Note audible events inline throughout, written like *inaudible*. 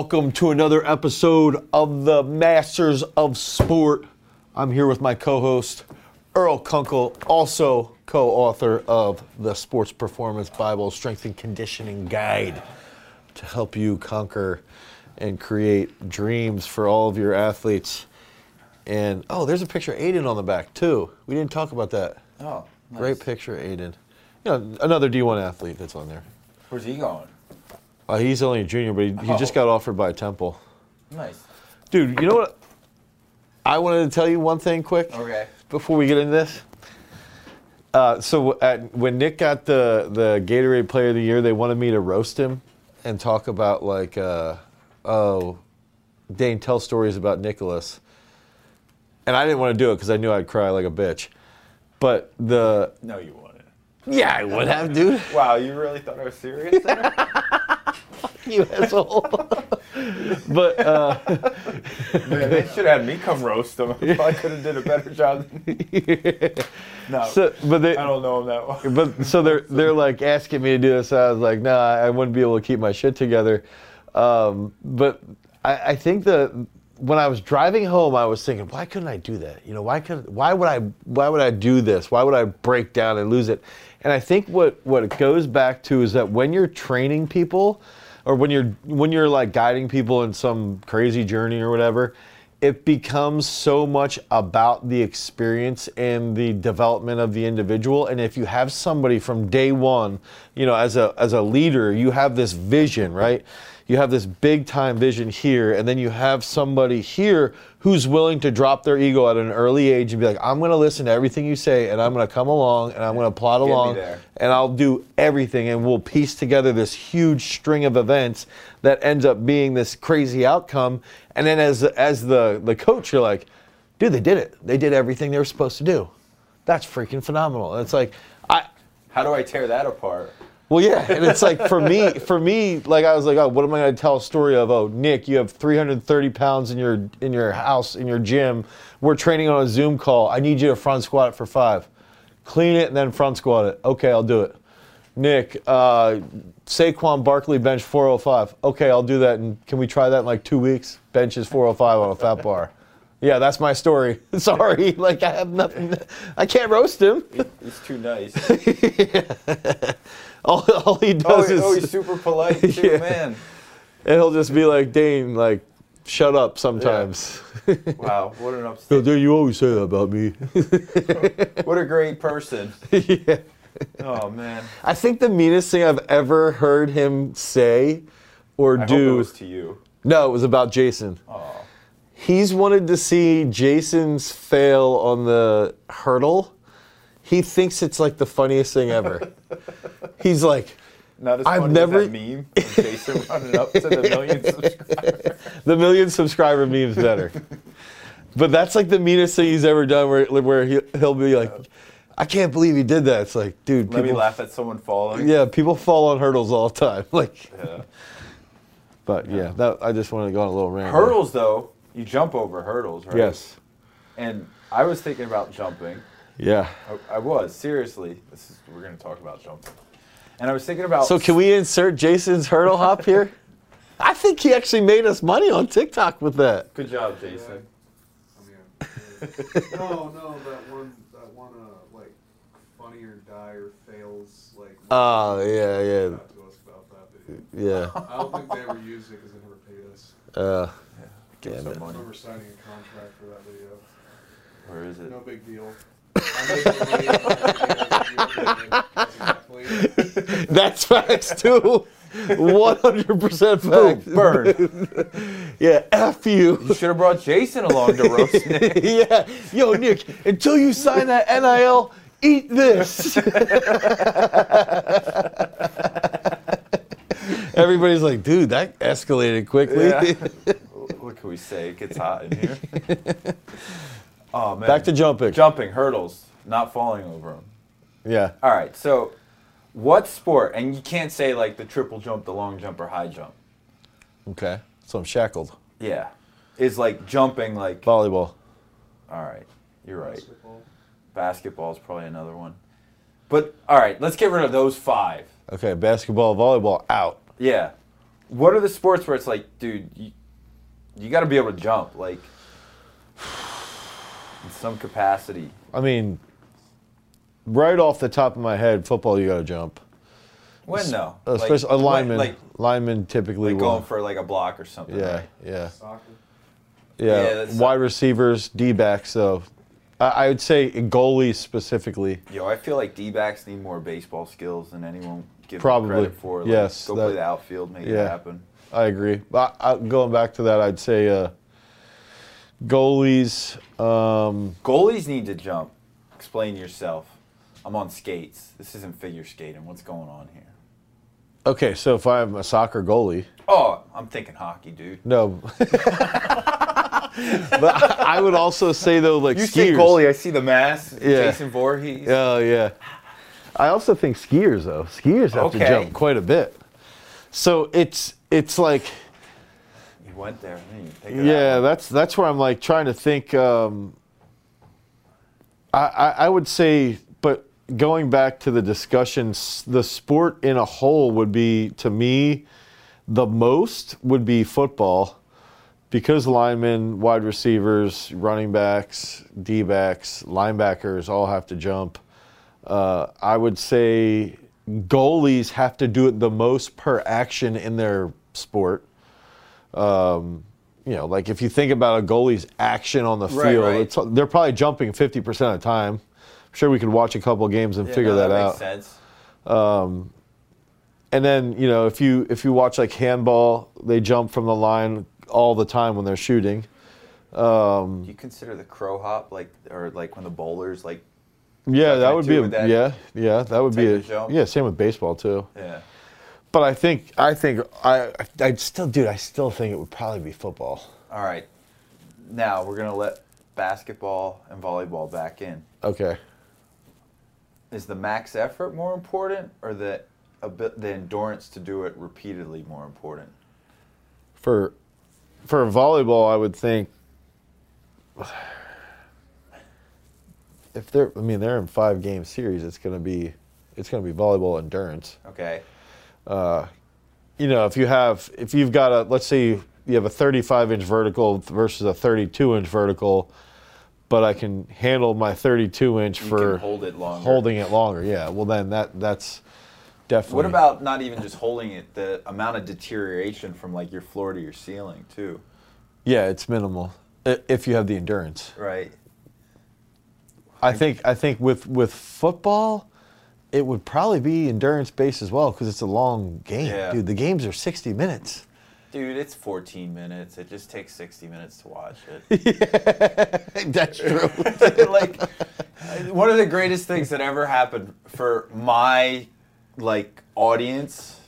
welcome to another episode of the Masters of Sport. I'm here with my co-host Earl Kunkel, also co-author of the Sports Performance Bible Strength and Conditioning Guide to help you conquer and create dreams for all of your athletes. And oh, there's a picture of Aiden on the back too. We didn't talk about that. Oh, nice. Great picture, Aiden. You know, another D1 athlete that's on there. Where's he going? Uh, he's only a junior, but he, he just Oh. got offered by Temple. Nice. Dude, you know what? I wanted to tell you one thing quick Okay. before we get into this. Uh, so at, when Nick got the, the Gatorade Player of the Year, they wanted me to roast him and talk about like, uh, oh, Dane, tell stories about Nicholas. And I didn't want to do it because I knew I'd cry like a bitch. But the No, you wouldn't. yeah, I would have, dude. Wow, you really thought I was serious there? *laughs* *laughs* you asshole. but uh, *laughs* Man, they should have had me come roast them. I probably could have did a better job. Than... *laughs* No, so, but they, I don't know him that well. but so they're they're like asking me to do this. I was like, nah, I wouldn't be able to keep my shit together. Um, but I, I think that when I was driving home, I was thinking, why couldn't I do that? You know, why could why would I why would I do this? Why would I break down and lose it? And I think what what it goes back to is that when you're training people, or when you're when you're like guiding people in some crazy journey or whatever, it becomes so much about the experience and the development of the individual. And if you have somebody from day one you know as a as a leader you have this vision right you have this big time vision here and then you have somebody here who's willing to drop their ego at an early age and be like i'm going to listen to everything you say and i'm going to come along and i'm going to plod along and I'll do everything and we'll piece together this huge string of events that ends up being this crazy outcome. And then as as the the coach, you're like, dude, they did it. They did everything they were supposed to do. That's freaking phenomenal. And it's like I How do I tear that apart? Well, yeah, and it's like for me, for me, like I was like, oh, what am I going to tell a story of? Oh, Nick, you have 330 pounds in your in your house in your gym. We're training on a Zoom call. I need you to front squat it for five. Clean it and then front squat it. Okay, I'll do it. Nick, uh, Saquon Barkley bench 405. Okay, I'll do that. And can we try that in like two weeks? Benches 405 on a fat bar. Yeah, that's my story. *laughs* Sorry, like I have nothing. I can't roast him. He's too nice. *laughs* All, all he oh, does he- is oh, he's super polite too, *laughs* Yeah. man. And he'll just be like, Dane, like, shut up sometimes. Wow, what an upstate. Dane, you always say that about me. What a great person. yeah. Oh man. I think the meanest thing I've ever heard him say or I do. it was to you. no, it was about Jason. Oh. He's wanted to see Jason's fail on the hurdle. He thinks it's like the funniest thing ever. *laughs* He's like, Not as I've funny never- as that meme of Jason *laughs* running up to the million *laughs* subscribers. the million subscriber meme's better. But that's like the meanest thing he's ever done where, where he, he'll be like, I can't believe he did that. It's like, dude, Let me laugh at someone falling. yeah, people fall on hurdles all the time. Like, Yeah. but yeah, that, I just wanted to go on a little rant. Hurdles though, you jump over hurdles, right? Yes. And I was thinking about jumping. Yeah. I, I was seriously. This is we're going to talk about jumping. And I was thinking about. So can we insert Jason's hurdle hop here? *laughs* I think he actually made us money on TikTok with that. Good job, Jason. I mean, *laughs* no, no, that one, that one, uh, like, funny or die or fails, like. Oh, yeah, yeah. To us about that video. Yeah. I don't think they ever used it because they never paid us. Uh, Give damn some it. I money. remember signing a contract for that video. Where is it? No big deal. I made the money, I made the video, *laughs* That's facts too. 100% *laughs* facts. Boom, burn. *laughs* Yeah, F you. You should have brought Jason along to roast Nick. yeah. Yo, Nick, until you sign that NIL, eat this. Everybody's like, dude, that escalated quickly. Yeah. What can we say? It gets hot in here. *laughs* Oh man. Back to jumping. jumping hurdles, not falling over them. Yeah. All right. So, what sport? And you can't say like the triple jump, the long jump, or high jump. Okay. So I'm shackled. Yeah. Is like jumping like. Volleyball. All right. You're right. Basketball. Basketball is probably another one. But all right, let's get rid of those five. Okay, basketball, volleyball, out. Yeah. what are the sports where it's like, dude, you, you got to be able to jump, like in some capacity. I mean, right off the top of my head, football you got to jump. When no, Especially a lineman. like, lineman typically like will. going for like a block or something. yeah, right? yeah, Soccer. yeah. Yeah, Wide receivers, D backs. So, I, I would say goalies specifically. Yo, I feel like D-backs need more baseball skills than anyone gives Probably. credit for. Like, Yes, go that- play the outfield, make it happen. I agree. But I, going back to that, I'd say uh, goalies. Um, Goalies need to jump. Explain yourself. I'm on skates. This isn't figure skating. What's going on here? okay, so if I'm a soccer goalie, Oh, I'm thinking hockey, dude. no. *laughs* but I would also say though, like skiers. You skiers. goalie, I see the mask. Yeah. Jason Voorhees. Oh yeah. I also think skiers though. Skiers have Okay. to jump quite a bit. So it's it's like You went there. You yeah, one. that's that's where I'm like trying to think. Um, I, I I would say, but going back to the discussion, the sport in a whole would be to me the most would be football because linemen, wide receivers, running backs, D backs, linebackers all have to jump. Uh, I would say goalies have to do it the most per action in their sport. Um, you know, like if you think about a goalie's action on the Right, field, right. They're probably jumping 50% of the time. I'm sure we could watch a couple games and Yeah, figure no, that, makes out. sense. And then, you know, if you if you watch like handball, they jump from the line all the time when they're shooting. Do you consider the crow hop like, or like when the bowlers like, Yeah, that that would be a, that yeah, yeah, that would be a yeah. Same with baseball too. yeah. But I think I think I I'd still, dude. I still think it would probably be football. All right. Now we're gonna let basketball and volleyball back in. Okay. Is the max effort more important, or the the endurance to do it repeatedly more important? For for volleyball, I would think if they're I mean they're in five game series, it's gonna be it's gonna be volleyball endurance. Okay. Uh, you know, if you have if you've got a let's say you, you have a 35 inch vertical versus a 32 inch vertical, but I can handle my 32 inch You for hold it holding it longer. Yeah, well then that that's definitely. What about not even just holding it? The amount of deterioration from like your floor to your ceiling too, Yeah, it's minimal if you have the endurance. right? I think I think with with football. It would probably be endurance based as well because it's a long game, Yeah. dude. The games are 60 minutes. Dude, it's 14 minutes. It just takes 60 minutes to watch it. *laughs* *laughs* That's true. *laughs* like one of the greatest things that ever happened for my like audience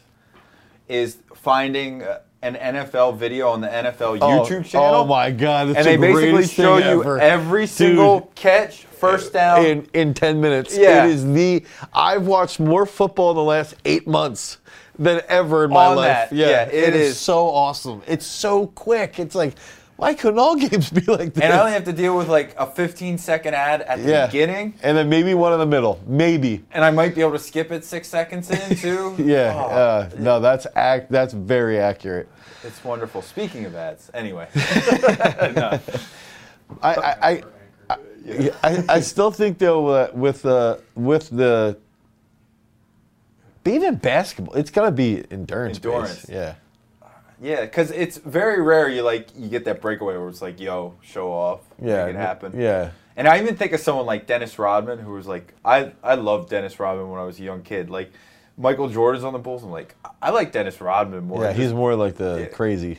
is finding uh, an NFL video on the NFL oh, YouTube channel. Oh my god! It's and the they basically show you ever. every Dude, single catch, first down. in in ten minutes. Yeah. It is the I've watched more football in the last eight months than ever in my On life. that, Yeah, yeah, it it is is. so awesome. It's so quick. It's like why couldn't all *laughs* games be like this? and I only have to deal with like a 15 second ad at the yeah. beginning, and then maybe one in the middle, maybe. and I might be able to skip it six seconds in *laughs* too. Yeah, Oh, uh, no, that's act. That's very accurate. it's wonderful. Speaking of ads, anyway. *laughs* I, I, I, I, I, I still think though uh, with the with the even basketball, it's got to be endurance. based. Endurance. Yeah. Yeah, because it's very rare you like you get that breakaway where it's like, yo, show off, Yeah. make it happen. Yeah. And I even think of someone like Dennis Rodman, who was like, I I loved Dennis Rodman when I was a young kid. Like Michael Jordan's on the Bulls. I'm like, I like Dennis Rodman more. Yeah, he's more like the Yeah. crazy.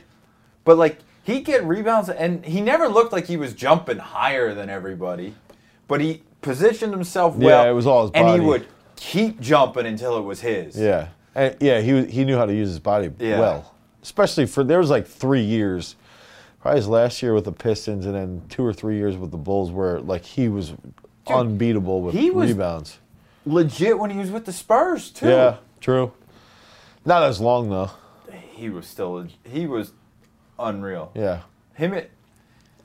but like he get rebounds, and he never looked like he was jumping higher than everybody. But he positioned himself well. Yeah, it was all his body. and he would keep jumping until it was his. Yeah. And, yeah, he he knew how to use his body Yeah. well. Especially for there was like three years, probably his last year with the Pistons, and then two or three years with the Bulls, where like he was unbeatable with he was- rebounds. Legit when he was with the Spurs too. Yeah, true. Not as long though. He was still he was unreal. Yeah. Him at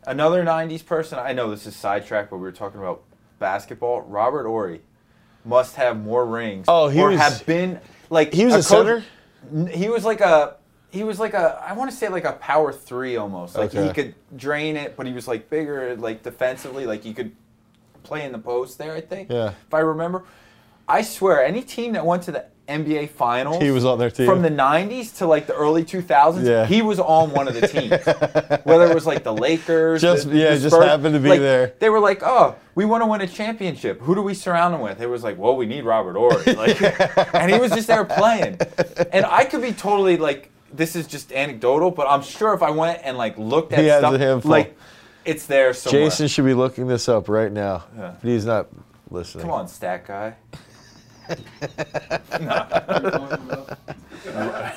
another '90s person. I know this is sidetracked, but we were talking about basketball. Robert Horry must have more rings. Oh, he or was- have been like He was a coach- center? He was like a he was like a I want to say like a power three almost. Like he could drain it, but he was like bigger, like defensively, like he could play in the post there. I think. Yeah. If I remember, I swear, any team that went to the NBA Finals, He was on their team. from the '90s to like the early 2000s. Yeah. He was on one of the teams, *laughs* whether it was like the Lakers. Just- the- yeah, the just Spurs. happened to be Like, there. They were like, "Oh, we want to win a championship. Who do we surround him with?" It was like, "Well, we need Robert Horry," like, *laughs* and he was just there playing. And I could be totally like, this is just anecdotal, but I'm sure if I went and like looked at He has stuff, a handful. like, it's there somewhere. Jason should be looking this up right now. Yeah. But he's not listening. come on, stat guy. *laughs*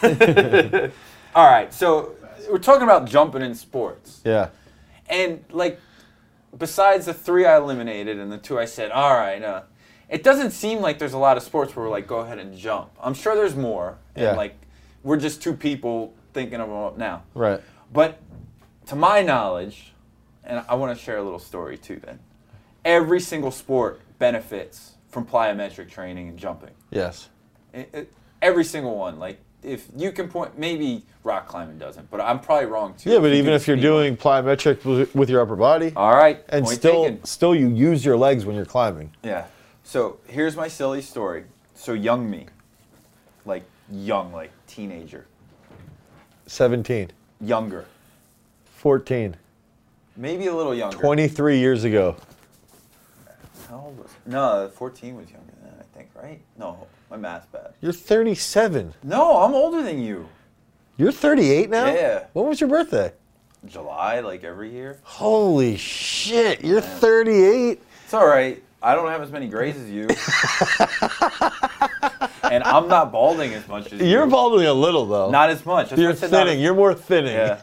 *laughs* All right, so we're talking about jumping in sports. Yeah. And like, besides the three I eliminated and the two I said, all right, uh, it doesn't seem like there's a lot of sports where we're like, go ahead and jump. I'm sure there's more. And Yeah. like, we're just two people thinking of them up now. Right. But to my knowledge, and I want to share a little story too then, every single sport benefits from plyometric training and jumping. Yes. It- it- every single one. Like, if you can point, maybe rock climbing doesn't, but I'm probably wrong too. Yeah, but even if you're doing plyometric with- with your upper body, All right. and still taken. still you use your legs when you're climbing. Yeah. So here's my silly story. So young me, like young, like teenager, 17, younger, 14, maybe a little younger. 23 years ago. How old was? No, 14 was younger than that, I think, right? No, my math's bad. You're 37. No, I'm older than you. You're 38 now? Yeah. When was your birthday? July, like every year. Holy shit. You're 38? It's all right. I don't have as many grays as you. and I'm not balding as much as You're you. balding a little though. Not as much. That's You're I said not thinning. You're more thinning. *laughs*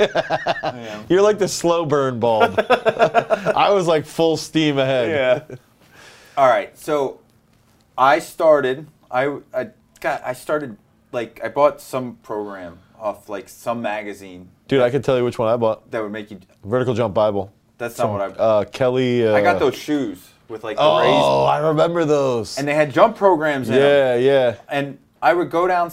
Yeah. You're like the slow burn bulb. *laughs* I was like full steam ahead. Yeah. All right. So I started. I I got. I started like I bought some program off like some magazine Dude, I can tell you which one I bought. that would make you. Vertical Jump Bible. That's not what I. Uh, Kelly. Uh, I got those shoes with like the Oh, raised, I remember those. and they had jump programs in them. yeah, yeah. And I would go down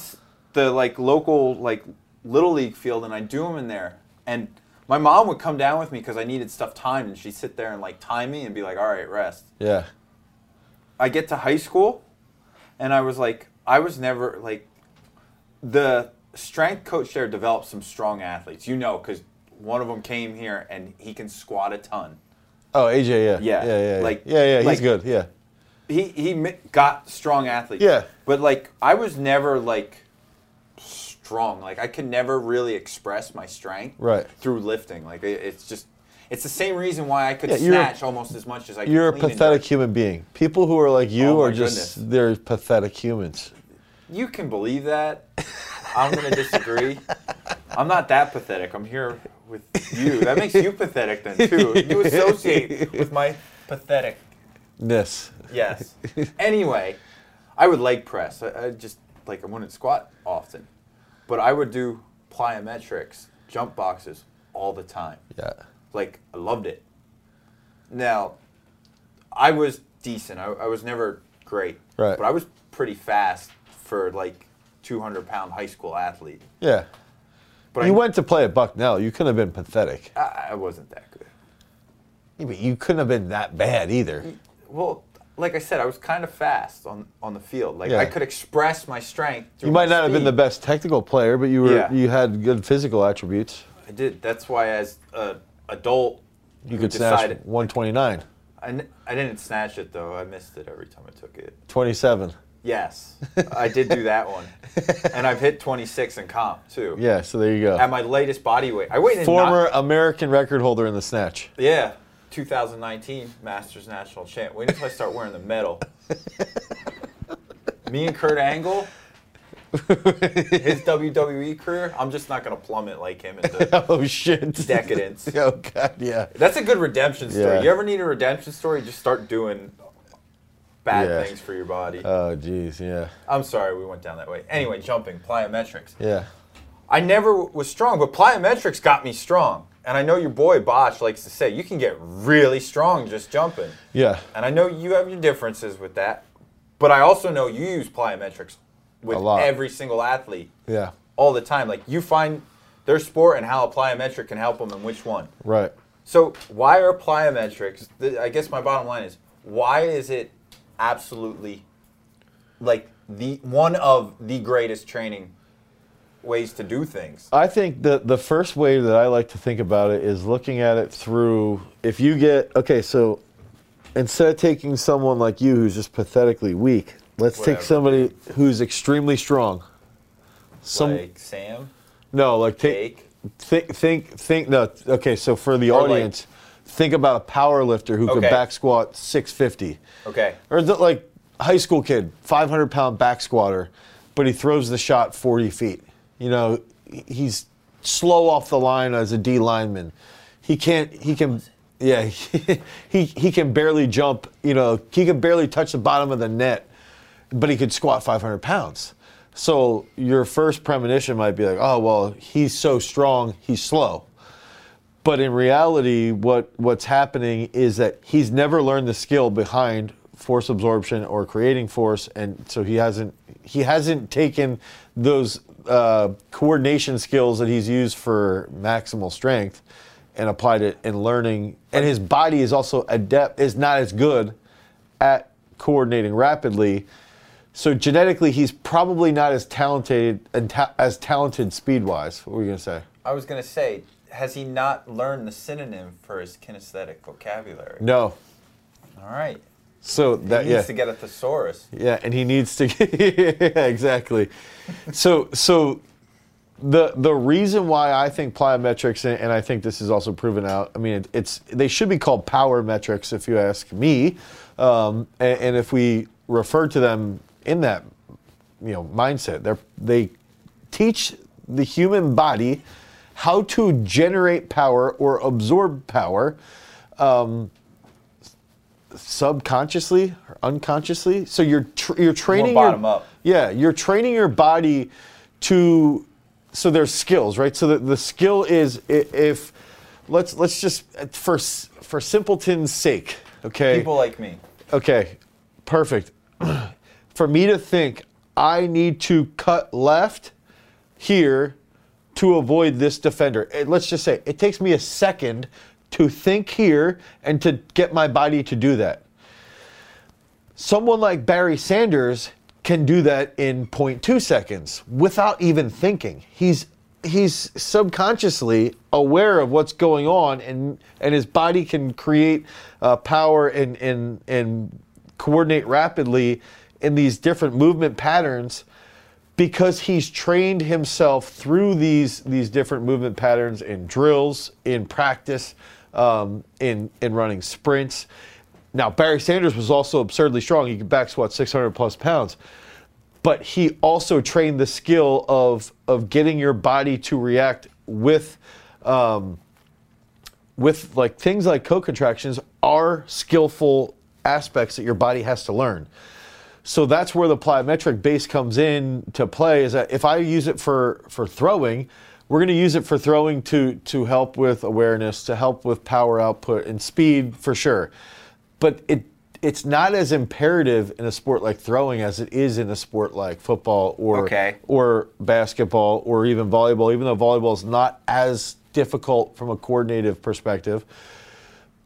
the like local like little league field and I'd do them in there. And my mom would come down with me because I needed stuff timed, and she'd sit there and like time me and be like, "All right, rest." Yeah. I get to high school, and I was like, I was never like, the strength coach there developed some strong athletes. You know, because one of them came here and he can squat a ton. Oh, AJ, yeah. Yeah, Yeah, yeah. yeah. like- yeah, yeah, he's like- good. Yeah. He he got strong athletes. Yeah. but like I was never like strong. Like I could never really express my strength Right. through lifting. Like it, it's just. It's the same reason why I could Yeah, snatch almost as much as I could. You're a pathetic human being. People who are like you Oh, are just goodness. they're pathetic humans. You can believe that. I'm going to disagree. *laughs* I'm not that pathetic. I'm here with you. That makes you pathetic then too. You associate with my pathetic. Ness. Yes. Anyway, I would leg press. I, I just like I wouldn't squat often, but I would do plyometrics, jump boxes all the time. Yeah. Like I loved it. Now, I was decent. I, I was never great, Right. but I was pretty fast for like 200 pound high school athlete. Yeah. But you I, went to play at Bucknell. You couldn't have been pathetic. I, I wasn't that good. Yeah, but you couldn't have been that bad either. Well, like I said, I was kind of fast on on the field. Like Yeah. I could express my strength. through You might not have been the best technical player, but you were Yeah. you had good physical attributes. I did. That's why, as an adult, You could snatch decided, 129, I, I didn't snatch it though. I missed it every time I took it. 27. Yes, I did do that one, *laughs* and I've hit 26 in comp too. Yeah, so there you go. At my latest body weight, I weighed Former Not, American record holder in the snatch. yeah, 2019 Masters National Champ. Wait until I start wearing the medal. *laughs* Me and Kurt Angle, his WWE career, I'm just not gonna plummet like him into *laughs* oh shit. decadence. oh god, yeah. That's a good redemption story. Yeah. You ever need a redemption story? Just start doing bad Yeah. things for your body. Oh jeez, yeah. I'm sorry we went down that way. Anyway, jumping, plyometrics. Yeah. I never was strong, but plyometrics got me strong. And I know your boy Bosch likes to say you can get really strong just jumping. Yeah. And I know you have your differences with that, but I also know you use plyometrics with every single athlete. Yeah. all the time. Like you find their sport and how a plyometric can help them and which one. Right. So why are plyometrics? I guess my bottom line is why is it absolutely like the one of the greatest training ways to do things? I think the the first way that I like to think about it is looking at it through if you get okay, so instead of taking someone like you who's just pathetically weak, let's Whatever. take somebody who's extremely strong. Some like Sam, no, like take Jake. think think think no. Okay, so for the Or like- audience, think about a power lifter who could back squat 650. Okay. Or the, like high school kid, 500 pound back squatter, but he throws the shot 40 feet. You know, he's slow off the line as a D lineman. He can't. He can. Yeah, *laughs* he he can barely jump. You know, he can barely touch the bottom of the net, but he could squat 500 pounds. So your first premonition might be like, oh well, he's so strong, he's slow. But in reality, what what's happening is that he's never learned the skill behind force absorption or creating force, and so he hasn't he hasn't taken those uh, coordination skills that he's used for maximal strength and applied it in learning. And his body is also adept is not as good at coordinating rapidly. So genetically, he's probably not as talented ta- as talented speed wise. What were you gonna say? I was gonna say, has he not learned the synonym for his kinesthetic vocabulary? No. All right. So He that needs yeah. to get a thesaurus. Yeah, and he needs to. *laughs* yeah, exactly. So, so the the reason why I think plyometrics, and, and I think this is also proven out. I mean, it, it's they should be called power metrics, if you ask me. Um, and, and if we refer to them in that, you know, mindset, they they teach the human body how to generate power or absorb power um, subconsciously or unconsciously. So you're tr- you're training bottom your, up. Yeah, you're training your body to. So there's skills, right? So the, the skill is i- if let's let's just for for simpleton's sake, okay? People like me. Okay, perfect. *clears throat* For me to think I need to cut left here to avoid this defender. Eh, Let's just say it takes me a second to think here and to get my body to do that. Someone like Barry Sanders can do that in 0.2 seconds without even thinking. He's he's subconsciously aware of what's going on and and his body can create uh, power and and and coordinate rapidly in these different movement patterns because he's trained himself through these these different movement patterns in drills, in practice, um, in in running sprints. Now Barry Sanders was also absurdly strong. He could back squat 600 plus pounds, but he also trained the skill of of getting your body to react with. Um, with like things like co-contractions are skillful aspects that your body has to learn. So that's where the plyometric base comes in to play. Is that if I use it for for throwing, we're going to use it for throwing to to help with awareness, to help with power output and speed for sure. But it it's not as imperative in a sport like throwing as it is in a sport like football or Okay. or basketball or even volleyball. Even though volleyball is not as difficult from a coordinative perspective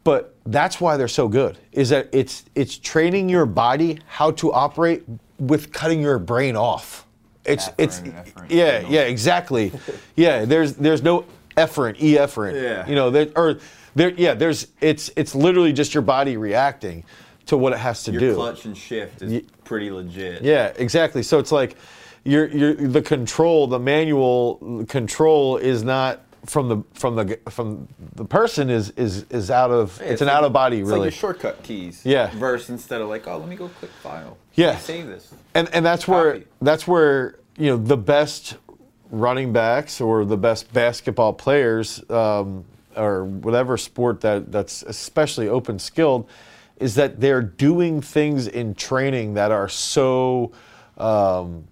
but that's why they're so good is that it's it's training your body how to operate with cutting your brain off it's it's Efferent, efferent, yeah yeah exactly *laughs* yeah there's there's no efferent e efferent Yeah. you know there or there yeah there's it's it's literally just your body reacting to what it has to Your do Your clutch and shift is Ye- pretty legit. yeah, exactly. So it's like you're, you're the control, the manual control is not from the from the from the person is is is out of it's, an like- out of body really. like your shortcut keys. Yeah. Verse instead of like, oh, let me go click file. Yeah. Save this. and and that's where that's where you know the best running backs or the best basketball players um, or whatever sport that that's especially open skilled is that they're doing things in training that are so um,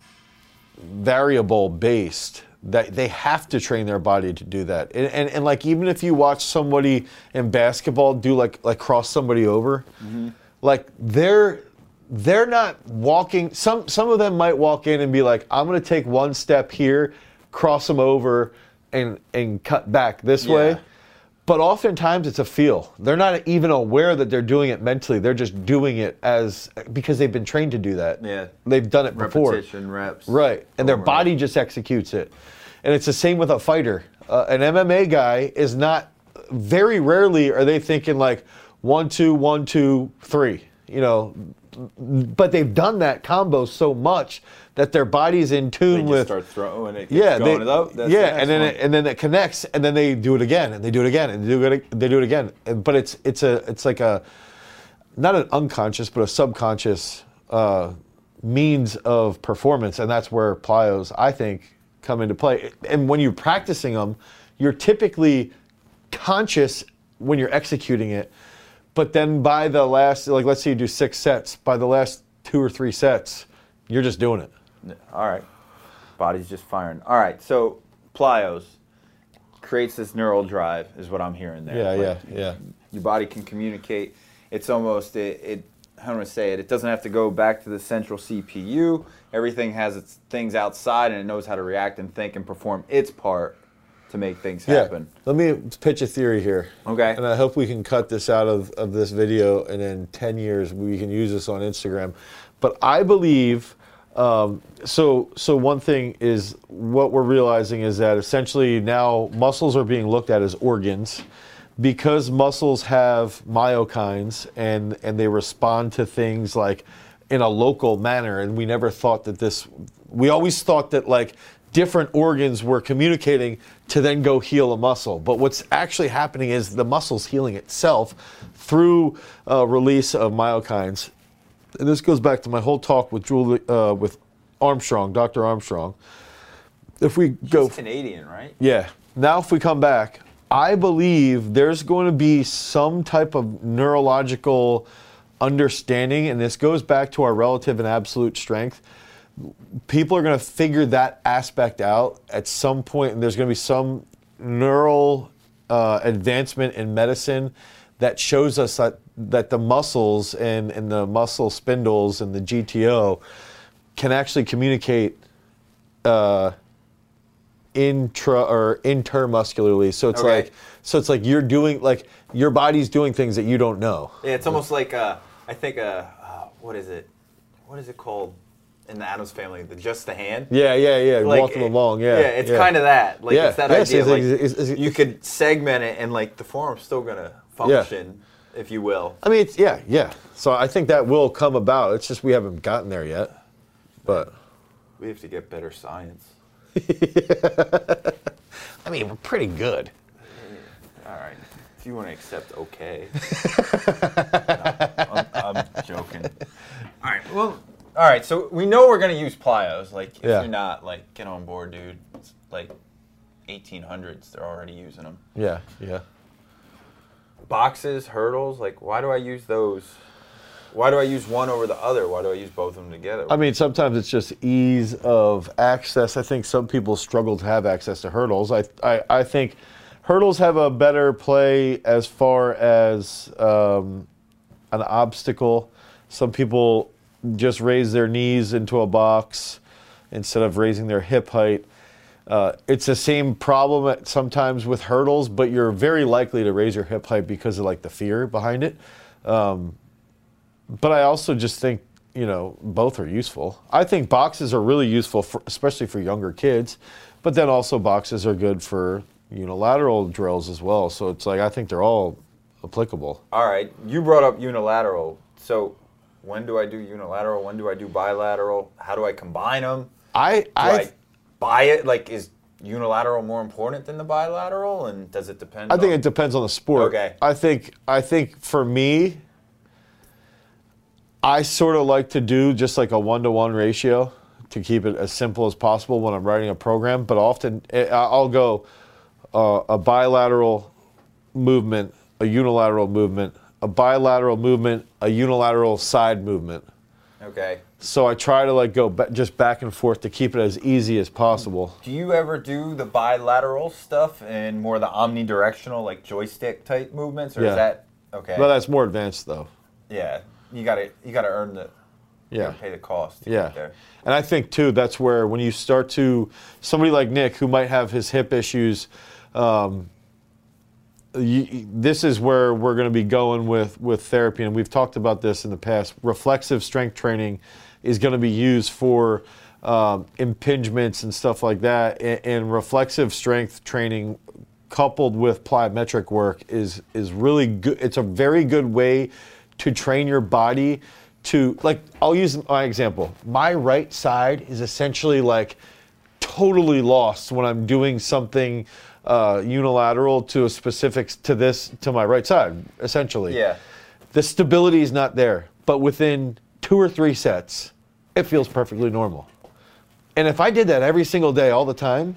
variable based that they have to train their body to do that and, and, and like even if you watch somebody in basketball do like like cross somebody over mm-hmm. like they're they're not walking some some of them might walk in and be like i'm going to take one step here cross them over and and cut back this Yeah. way. But oftentimes it's a feel. They're not even aware that they're doing it mentally. They're just doing it as because they've been trained to do that. Yeah. They've done it before. Repetition, reps. Right. And their body just executes it. And it's the same with a fighter. Uh, an MMA guy is not, very rarely are they thinking like one, two, one, two, three, you know. But they've done that combo so much that their body's in tune with. They with. start throwing it. Yeah, going, they, that's yeah, the and then one. it, and then it connects, and then they do it again, and they do it again, and they do it, they do it again. And- But it's it's a it's like a not an unconscious, but a subconscious uh, means of performance, and that's where plyos, I think, come into play. And when you're practicing them, you're typically conscious when you're executing it, but then by the last, like let's say you do six sets, by the last two or three sets, you're just doing it. All right. Body's just firing. All right. So plyos creates this neural drive, is what I'm hearing there. Yeah, Like, yeah, yeah. Your body can communicate. It's almost it. it how do I say it? It doesn't have to go back to the central CPU. Everything has its things outside, and it knows how to react and think and perform its part to make things happen. Yeah. Let me pitch a theory here. Okay. And I hope we can cut this out of, of this video and in 10 years we can use this on Instagram. But I believe um, so so one thing is what we're realizing is that essentially now muscles are being looked at as organs because muscles have myokines and and they respond to things like in a local manner and we never thought that this we always thought that like different organs were communicating to then go heal a muscle but what's actually happening is the muscle's healing itself through uh, release of myokines and this goes back to my whole talk with Julie, uh, with Armstrong, Dr. Armstrong. If we go, Canadian, right? yeah. Now, if we come back, I believe there's going to be some type of neurological understanding, and this goes back to our relative and absolute strength. People are going to figure that aspect out at some point, and there's going to be some neural uh, advancement in medicine that shows us that, that the muscles and, and the muscle spindles and the GTO can actually communicate uh, intra or intermuscularly. So it's Okay. like so it's like you're doing like your body's doing things that you don't know. Yeah, it's almost like uh, I think uh, uh, what is it? What is it called in the Addams family? The just the hand. Yeah, yeah, yeah. walking it- along. Yeah, yeah, it's kind of that. Like Yeah, it's that yes, idea. it's- like it's- it's- you could segment it, and like the forearm's still gonna function, if you will. I mean, it's yeah, yeah. So I think that will come about. It's just we haven't gotten there yet. But We have to get better science. *laughs* I mean, we're pretty good. All right, if you want to accept, okay. *laughs* No, I'm, I'm. *laughs* All right, well, all right. So we know we're gonna use plyos. Like, if Yeah. you're not, like, get on board, dude. It's like 1800s. They're already using them. Yeah, yeah. boxes, hurdles, like why do I use those? Why do I use one over the other? Why do I use both of them together? I mean, sometimes it's just ease of access. I think some people struggle to have access to hurdles. I, I, I think hurdles have a better play as far as um, an obstacle. Some people just raise their knees into a box instead of raising their hip height. Uh, it's the same problem sometimes with hurdles, but you're very likely to raise your hip height because of like the fear behind it. Um, but I also just think you know both are useful. I think boxes are really useful, for, especially for younger kids. But then also boxes are good for unilateral drills as well. So it's like I think they're all applicable. All right, you brought up unilateral. So when do I do unilateral? When do I do bilateral? How do I combine them? I Do I buy it? Like, is unilateral more important than the bilateral? And does it depend? I think on- it depends on the sport. Okay. I think I think for me, I sort of like to do just like a one to one ratio to keep it as simple as possible when I'm writing a program. But often eh, I'll go uh, a bilateral movement, a unilateral movement, a bilateral movement, a unilateral side movement. Okay. So I try to like go ba- just back and forth to keep it as easy as possible. Do you ever do the bilateral stuff and more the omnidirectional, like joystick type movements, or Yeah. is that okay? But that's more advanced though. yeah, you gotta you gotta earn the Yeah. pay the cost. To Yeah. Get there. And I think too that's where when you start to somebody like Nick who might have his hip issues, um, you, this is where we're going to be going with with therapy, and we've talked about this in the past. Reflexive strength training is going to be used for um, impingements and stuff like that, and, and reflexive strength training coupled with plyometric work is is really good. It's a very good way to train your body to like. I'll use my example. My right side is essentially like totally lost when I'm doing something uh, unilateral to a specific to this to my right side. Essentially, Yeah. the stability is not there. But within two or three sets, it feels perfectly normal. And if I did that every single day, all the time,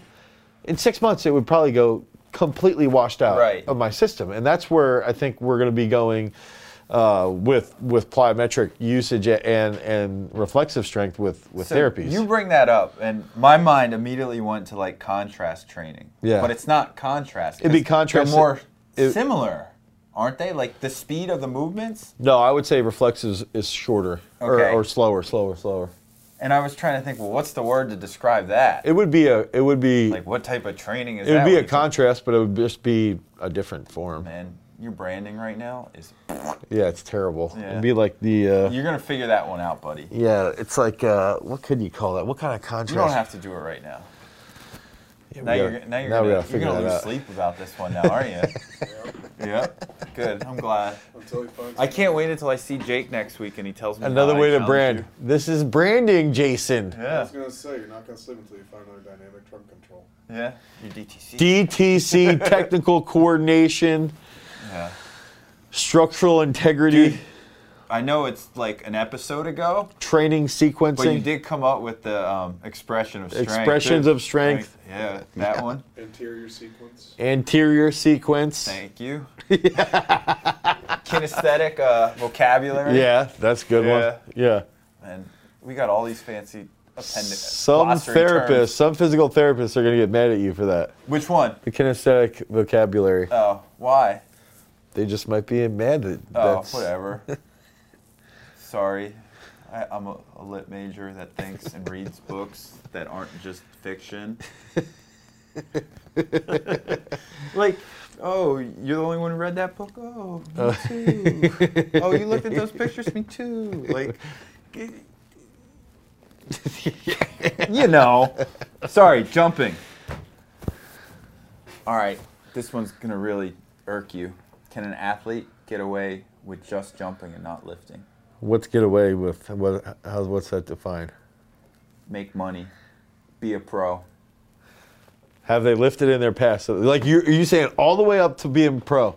in six months, it would probably go completely washed out Right. of my system. And that's where I think we're going to be going uh, with with plyometric usage and and reflexive strength with with So therapies. You bring that up, and my mind immediately went to like contrast training. Yeah. But it's not contrast. It'd be contrast- They're more it- similar, aren't they? Like the speed of the movements. no, I would say reflexive is, is shorter or, Okay. or slower, slower, slower. And I was trying to think, well, what's the word to describe that? It would be a it would be like what type of training is that it would be a contrast, but it would just be a different form. Man, your branding right now is. Yeah, it's terrible. Yeah. It'd be like the uh, You're gonna figure that one out, buddy. yeah, it's like uh, what could you call that? What kind of contrast? You don't have to do it right now. Yeah, Now gotta- you're now you're now we gonna, gotta you're gonna lose out. sleep about this one now, aren't you? *laughs* yep. Good. I'm glad. Until he finds I can't wait until I see Jake next week and he tells me Another how I way to brand. you. This is branding, Jason. Yeah. I was gonna say you're not gonna sleep until you find another dynamic trunk control. Yeah. Your DTC. DTC, *laughs* technical coordination, yeah. structural integrity, Dude, I know it's like an episode ago, training sequencing. but you did come up with the um, expression of strength. Expressions too. of strength. Yeah, that one. *laughs* Interior sequence. Anterior sequence. Thank you. *laughs* Kinesthetic uh, vocabulary. Yeah, that's a good Yeah. one. Yeah. And we got all these fancy appendix. Some therapists, terms. some physical therapists are going to get mad at you for that. Which one? The kinesthetic vocabulary. Oh, why? They just might be mad that Oh, that's whatever. *laughs* Sorry. I, I'm a, a lit major that thinks and reads books that aren't just fiction. *laughs* like, oh, you're the only one who read that book? Oh, me uh, too. *laughs* oh, you looked at those pictures? Me too. Like, you know. Sorry, jumping. All right, this one's gonna really irk you. Can an athlete get away with just jumping and not lifting? What's get away with? What? How's what's that defined? Make money, be a pro. Have they lifted in their past? Like you, are you saying all the way up to being pro?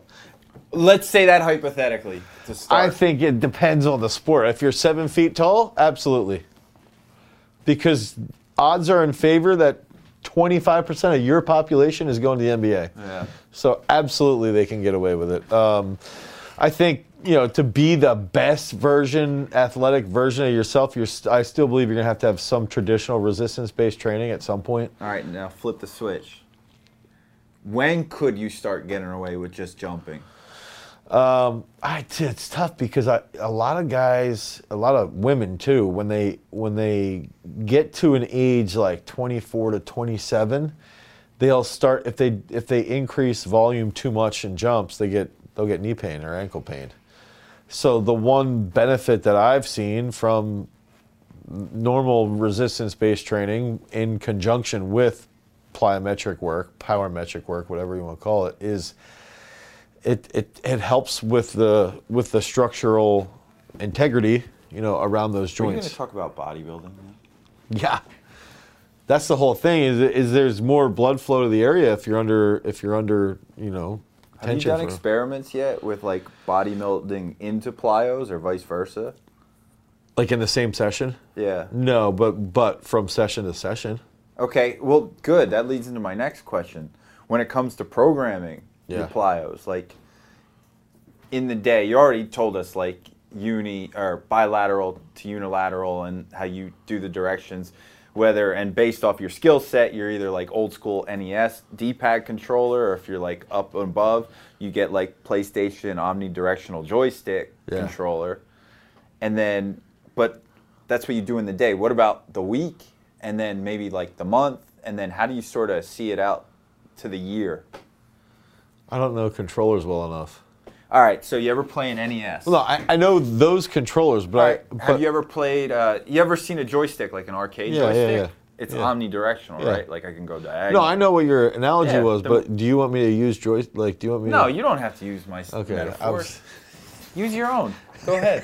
Let's say that hypothetically to start. I think it depends on the sport. If you're seven feet tall, absolutely. Because odds are in favor that 25% of your population is going to the NBA. Yeah. So absolutely, they can get away with it. Um, I think you know to be the best version, athletic version of yourself. You're, st- I still believe you're gonna have to have some traditional resistance-based training at some point. All right, now flip the switch. When could you start getting away with just jumping? Um, I, it's tough because I, a lot of guys, a lot of women too, when they when they get to an age like 24 to 27, they'll start if they if they increase volume too much in jumps, they get they'll get knee pain or ankle pain. So the one benefit that I've seen from normal resistance-based training in conjunction with plyometric work, power metric work, whatever you want to call it, is it, it, it helps with the with the structural integrity, you know, around those Are you going joints. to talk about bodybuilding? Yeah, that's the whole thing. Is is there's more blood flow to the area if you're under if you're under you know Have you done for- experiments yet with like bodybuilding into plyos or vice versa? like in the same session? Yeah. No, but but from session to session. Okay, well, good. That leads into my next question. When it comes to programming Yeah. your plyos, like in the day, you already told us like uni or bilateral to unilateral and how you do the directions. Whether and based off your skill set, you're either like old school NES D-pad controller, or if you're like up and above, you get like PlayStation omnidirectional joystick Yeah. controller. And then, but that's what you do in the day. What about the week, and then maybe like the month, and then how do you sort of see it out to the year? I don't know controllers well enough. All right, so you ever play an NES? Well, no, I, I know those controllers, but, right, I, have you ever played? Uh, you ever seen a joystick like an arcade Yeah, joystick? yeah. It's Yeah. omnidirectional, Yeah. right? Like I can go diagonal. no, I know what your analogy was, the- but do you want me to use joy? Like, do you want me? No, to, you don't have to use my Okay, I metaphors. was- Use your own. Go *laughs* ahead.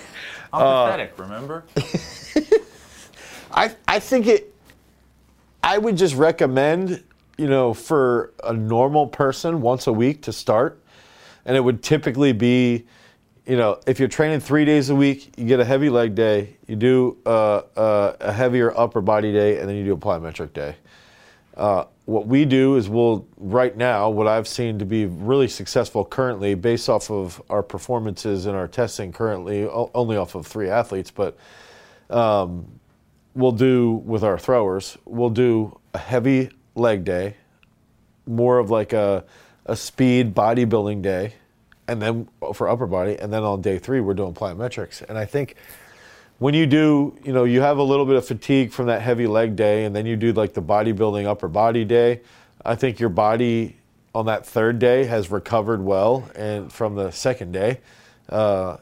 I'm Uh, pathetic. Remember? *laughs* I I think it. I would just recommend, you know, for a normal person once a week to start, and it would typically be, you know, if you're training three days a week, you get a heavy leg day, you do uh, uh, a heavier upper body day, and then you do a plyometric day. Uh, what we do is we'll right now what I've seen to be really successful currently, based off of our performances and our testing currently, only off of three athletes, but we'll do with our throwers, we'll do a heavy leg day, more of like a, a speed bodybuilding day, and then for upper body, and then on day three we're doing plyometrics. And I think when you do, you know, you have a little bit of fatigue from that heavy leg day, and then you do like the bodybuilding upper body day. I think your body on that third day has recovered well, and from the second day, uh,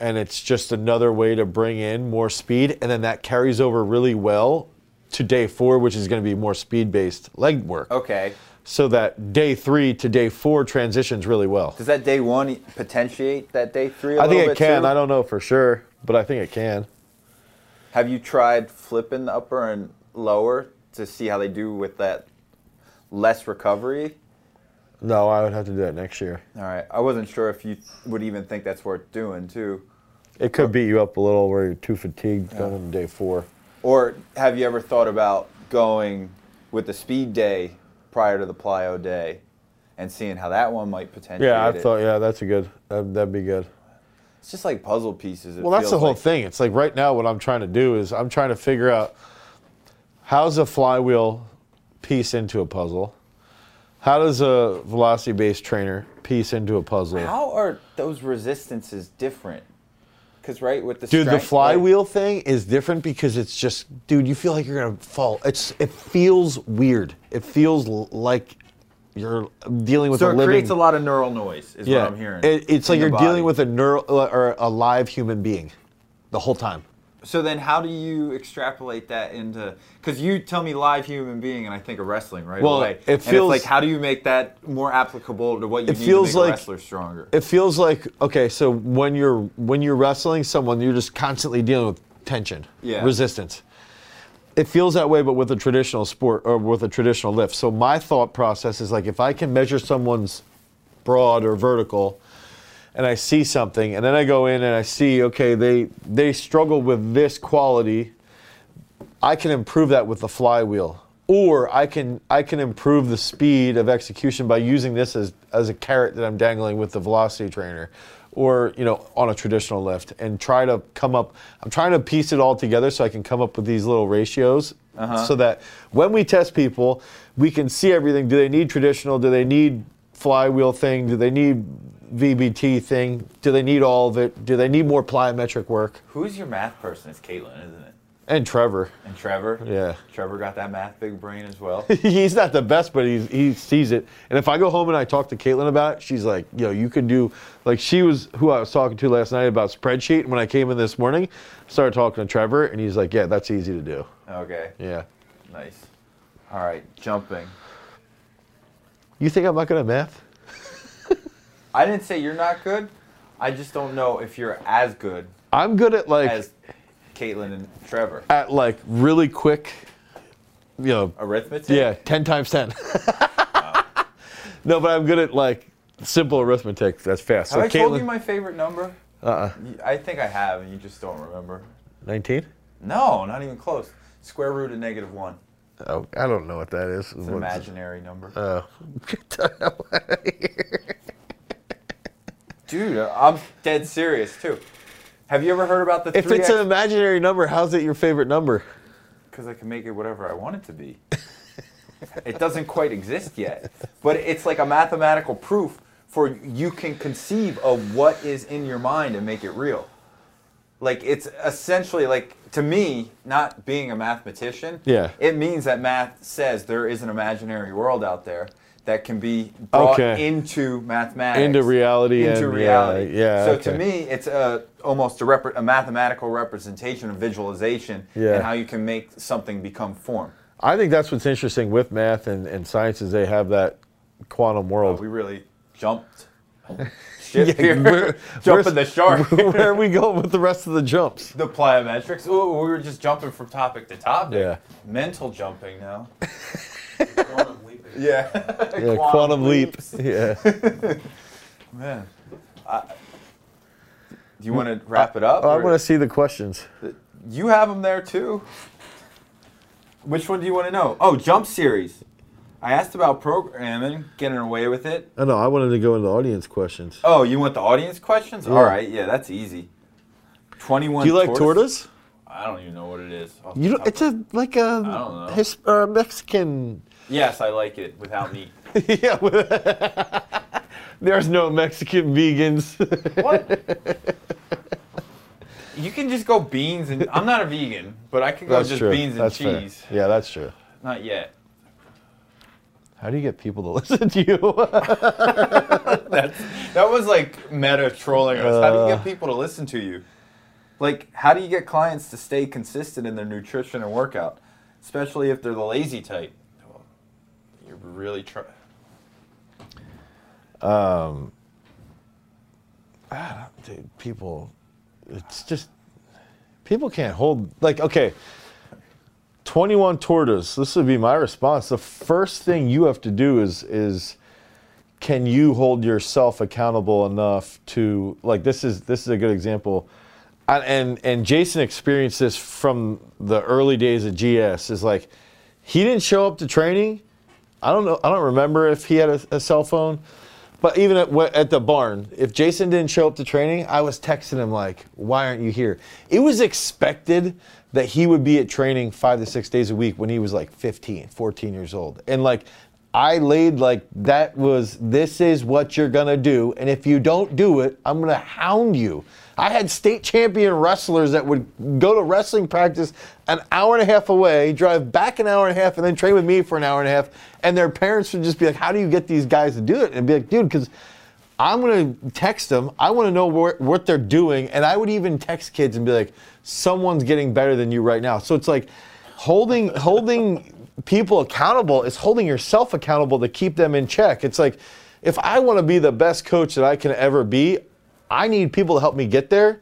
and it's just another way to bring in more speed, and then that carries over really well to day four, which is going to be more speed-based leg work. Okay. So that day three to day four transitions really well. Does that day one potentiate that day three? I I think it can. I don't know for sure, but I think it can. Have you tried flipping the upper and lower to see how they do with that less recovery? No, I would have to do that next year. All right. I wasn't sure if you would even think that's worth doing too. It could beat you up a little where you're too fatigued going into day four. Or have you ever thought about going with the speed day prior to the plyo day and seeing how that one might potentiate Yeah, I thought, yeah, that's a good, that'd, that'd be good. It's just like puzzle pieces. it Well, that's the whole like. thing. It's like right now, what I'm trying to do is I'm trying to figure out how's a flywheel piece into a puzzle. How does a velocity-based trainer piece into a puzzle? How are those resistances different? Because right with the Dude, the strength- flywheel thing is different because it's just, dude, you feel like you're gonna fall. It's, it feels weird. It feels l- like you're dealing with so a it living. creates a lot of neural noise. Is yeah, what I'm hearing. It, it's like you're dealing with a neural or a live human being, the whole time. So then, how do you extrapolate that into? Because you tell me live human being, and I think of wrestling right Well, away. it feels- it's like, how do you make that more applicable to what you It need feels to make like- a wrestler stronger? It feels like okay, so when you're when you're wrestling someone, you're just constantly dealing with tension, Yeah. resistance. It feels that way, but with a traditional sport or with a traditional lift. So my thought process is like if I can measure someone's broad or vertical, and I see something, and then I go in and I see okay, they they struggle with this quality. I can improve that with the flywheel. Or I can I can improve the speed of execution by using this as, as a carrot that I'm dangling with the velocity trainer. Or, you know, on a traditional lift and try to come up I'm trying to piece it all together so I can come up with these little ratios uh-huh. so that when we test people, we can see everything. Do they need traditional? Do they need flywheel thing? Do they need VBT thing? Do they need all of it? Do they need more plyometric work? Who's your math person? It's Caitlin, isn't it? And Trevor. And Trevor. Yeah. Trevor got that math big brain as well. *laughs* he's not the best, but he's, he sees it. And if I go home and I talk to Caitlin about it, she's like, yo, you can do, like, she was who I was talking to last night about spreadsheet. And when I came in this morning, started talking to Trevor, and he's like, yeah, that's easy to do. okay. Yeah. Nice. All right. Jumping. You think I'm not good at math? I didn't say you're not good. I just don't know if you're as good I'm good at, like, as Caitlin and Trevor. at, like, really quick, you know, Arithmetic. yeah, 10 times 10. *laughs* no, but I'm good at, like, simple arithmetic that's fast. Have so I told you my favorite number? uh-uh. I think I have, and you just don't remember. 19? No, not even close. Square root of negative one. Oh, I don't know what that is. It's an What's- imaginary number. Oh. *laughs* Get out of here. Dude, I'm dead serious too. Have you ever heard about the If three it's an imaginary number, how's it your favorite number? Because I can make it whatever I want it to be. it doesn't quite exist yet, but it's like a mathematical proof for you can conceive of what is in your mind and make it real. like it's essentially like to me, not being a mathematician. Yeah. It means that math says there is an imaginary world out there that can be brought Okay. into mathematics, Into reality into and- reality. yeah, yeah, So okay. to me, it's a almost a, rep- a mathematical representation of visualization Yeah. and how you can make something become form. I think that's what's interesting with math and, and science is they have that quantum oh, world. We really jumped. *laughs* Yeah, here. where- jumping the shark. *laughs* Where are we going with the rest of the jumps? the plyometrics. Ooh, we were just jumping from topic to topic. Yeah. Mental jumping now. *laughs* Quantum leaping. Yeah. *laughs* Yeah, quantum, leap. *laughs* Yeah. *laughs* Man. I, do you want to wrap it up? Oh, I want to see the questions. You have them there too. Which one do you want to know? Oh, jump series. I asked about programming, getting away with it. I know. I wanted to go into audience questions. Oh, you want the audience questions? Yeah. All right, yeah, that's easy. Twenty-one. Do you like tortoise? tortoise? I don't even know what it is. You know, it's a like a his, uh, Mexican. Yes, I like it without meat. *laughs* yeah. *laughs* There's no Mexican vegans. What? *laughs* you can just go beans and I'm not a vegan, but I can go that's just true. beans and that's fair. cheese. Yeah, that's true. Not yet. How do you get people to listen to you? That's, that was like meta trolling us. How do you Uh. get people to listen to you? Like, how do you get clients to stay consistent in their nutrition and workout, especially if they're the lazy type? You're really trying. um, dude, people, it's just people can't hold like okay. 21 tortoise. This would be my response. The first thing you have to do is is can you hold yourself accountable enough to like this is this is a good example. And and Jason experienced this from the early days of GS is like he didn't show up to training. I don't know. I don't remember if he had a, a cell phone, but even at, at the barn, if Jason didn't show up to training, I was texting him like, "Why aren't you here?" It was expected that he would be at training five to six days a week when he was like 15, 14 years old, and like. I laid like that was this is what you're gonna do, and if you don't do it, I'm gonna hound you. I had state champion wrestlers that would go to wrestling practice an hour and a half away, drive back an hour and a half, and then train with me for an hour and a half. And their parents would just be like, "How do you get these guys to do it?" And be like, "Dude, because I'm gonna text them. I want to know where, what they're doing, and I would even text kids and be like, "Someone's getting better than you right now." So it's like holding *laughs* holding people accountable is holding yourself accountable to keep them in check. It's like if I want to be the best coach that I can ever be, I need people to help me get there,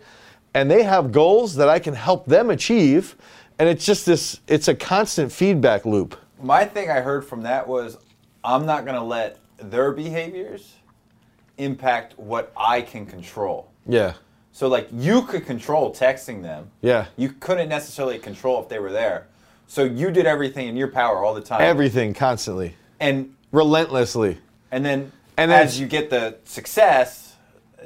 and they have goals that I can help them achieve, and it's just this. It's a constant feedback loop. My thing I heard from that was I'm not going to let their behaviors impact what I can control. Yeah. So, like, you could control texting them. Yeah. You couldn't necessarily control if they were there. So, you did everything in your power all the time. Everything constantly, And relentlessly. and then And then- as you get the success,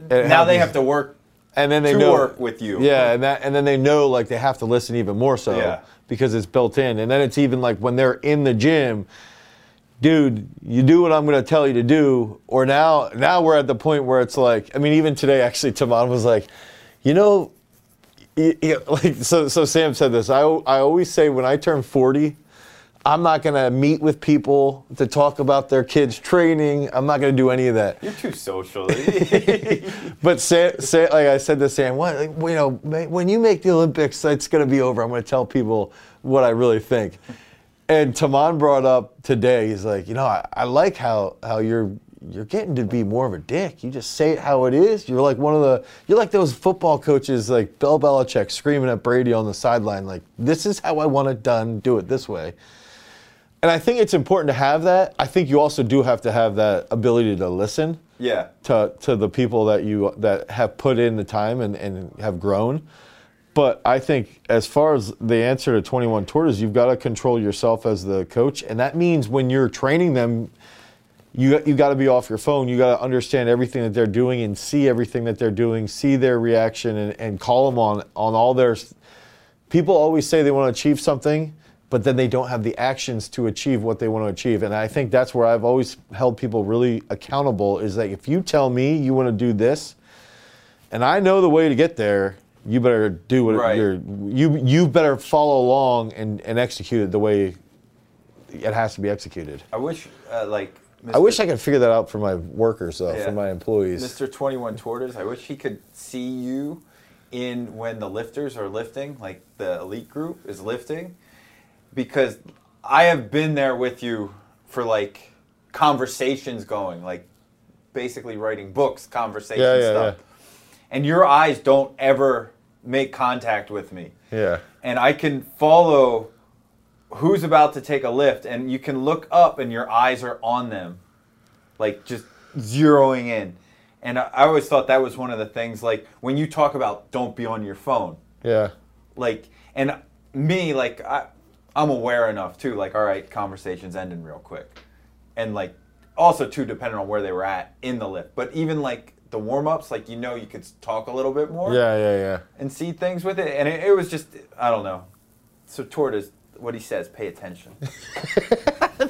Now they have to work and then they to know work with you. Yeah, and that and then they know like they have to listen even more so Yeah. because it's built in. And then it's even like when they're in the gym, dude, you do what I'm going to tell you to do. Or now now we're at the point where it's like, I mean, even today actually, Taman was like, you know, like so. So Sam said this. I I always say when I turn 40. I'm not going to meet with people to talk about their kids' training. I'm not going to do any of that. You're too social. *laughs* *laughs* But say, say, like I said to Sam, what, like, you know, when you make the Olympics, it's going to be over. I'm going to tell people what I really think. And Taman brought up today, he's like, you know, I, I like how, how you're you're getting to be more of a dick. You just say it how it is. You're like one of the you're like those football coaches like Bill Belichick screaming at Brady on the sideline, like, this is how I want it done, do it this way. And I think it's important to have that. I think you also do have to have that ability to listen yeah. to, to the people that you that have put in the time and, and have grown. But I think as far as the answer to 21 tortoises, you've got to control yourself as the coach. And that means when you're training them, you, you got to be off your phone. You got to understand everything that they're doing and see everything that they're doing, see their reaction and, and call them on, on all their. People always say they want to achieve something, but then they don't have the actions to achieve what they want to achieve. And I think that's where I've always held people really accountable is that if you tell me you want to do this, and I know the way to get there, you better do what Right. you're you you better follow along and, and execute it the way it has to be executed. I wish, uh, like, Mr. I wish I could figure that out for my workers though, Yeah. for my employees. Mr. 21 Tortoise, I wish he could see you in when the lifters are lifting, like the elite group is lifting, because I have been there with you for like conversations going, like basically writing books, conversation Yeah, yeah, stuff. And your eyes don't ever make contact with me. Yeah. And I can follow who's about to take a lift, and you can look up and your eyes are on them like just zeroing in. And I, I always thought that was one of the things, like when you talk about don't be on your phone, Yeah. like, and me, like, I, I'm aware enough too, like, all right, conversations ending real quick. And like, also too, depending on where they were at in the lift. But even like the warm ups, like, you know, you could talk a little bit more Yeah, yeah, yeah. and see things with it. And it, it was just, I don't know. So, Tortoise, what he says, pay attention. *laughs*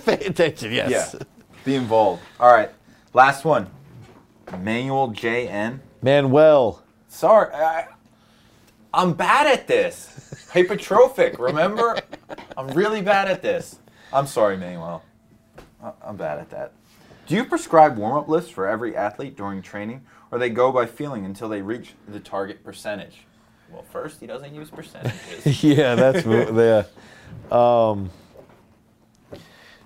Pay attention, yes. Yeah. Be involved. All right. Last one. Manuel JN. Manuel. Sorry. I, I'm bad at this. Hypertrophic, remember? I'm really bad at this. I'm sorry, Manuel. I'm bad at that. Do you prescribe warm up lists for every athlete during training, or they go by feeling until they reach the target percentage? Well, first, he doesn't use percentages. *laughs* yeah, that's the. Um,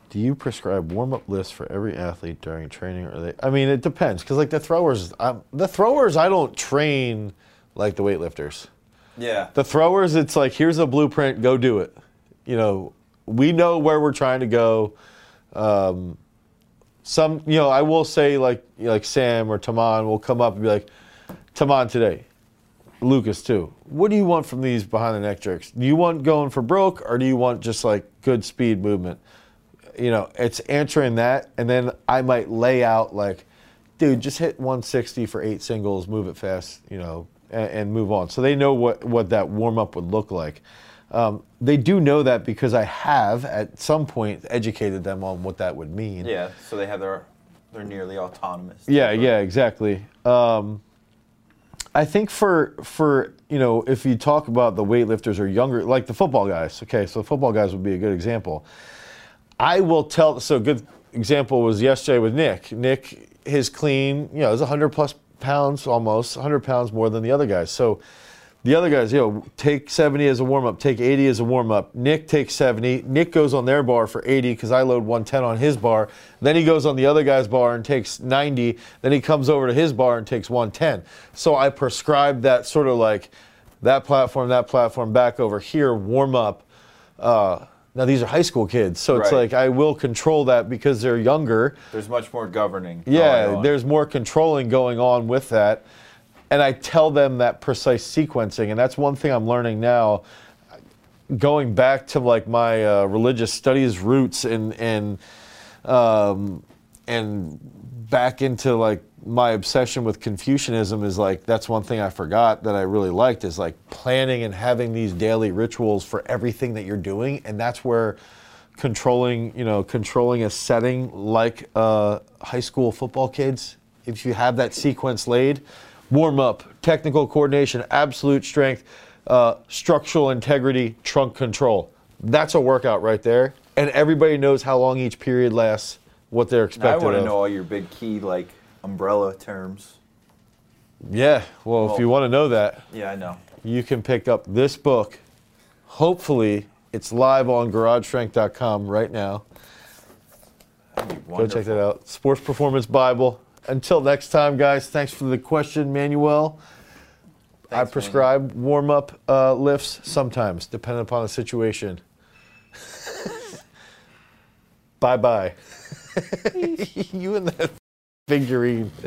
do you prescribe warm up lists for every athlete during training, or they? I mean, it depends because like the throwers, i the throwers I don't train like the weightlifters. Yeah. The throwers, it's like here's a blueprint, go do it. You know, we know where we're trying to go. Um, some, you know, I will say like like Sam or Taman will come up and be like, Taman today, Lucas too. What do you want from these behind the neck jerks? Do you want going for broke or do you want just like good speed movement? You know, it's answering that, and then I might lay out like, dude, just hit 160 for eight singles, move it fast, you know, and, and move on. So they know what what that warm up would look like. Um, they do know that because I have at some point educated them on what that would mean. Yeah, so they have their, they're nearly autonomous. Yeah, yeah, exactly. Um, I think for for you know if you talk about the weightlifters or younger, like the football guys. Okay, so the football guys would be a good example. I will tell. So a good example was yesterday with Nick. Nick, his clean, you know, is 100 plus pounds almost, 100 pounds more than the other guys. So the other guys, you know, take 70 as a warm up, take 80 as a warm up. Nick takes 70. Nick goes on their bar for 80 because I load 110 on his bar. Then he goes on the other guy's bar and takes 90. Then he comes over to his bar and takes 110. So I prescribe that sort of like that platform, that platform, back over here, warm up. Uh, now these are high school kids, so it's Right. like I will control that because they're younger. There's much more governing. Yeah, there's more controlling going on with that. And I tell them that precise sequencing. And that's one thing I'm learning now. Going back to like my uh, religious studies roots and, and, um, and back into like my obsession with Confucianism is like, that's one thing I forgot that I really liked is like planning and having these daily rituals for everything that you're doing. And that's where controlling, you know, controlling a setting like uh, high school football kids. If you have that sequence laid, warm up, technical coordination, absolute strength, uh, structural integrity, trunk control. That's a workout right there, and everybody knows how long each period lasts, what they're I want to know all your big key like umbrella terms. Yeah, well, if you want to know that, Yeah, I know. you can pick up this book. Hopefully, it's live on GarageStrength.com right now. Go check that out. Sports Performance Bible. Until next time, guys, thanks for the question, Manuel. I prescribe warm up uh, lifts sometimes, depending upon the situation. *laughs* bye bye. *laughs* *laughs* you and that figurine. *laughs*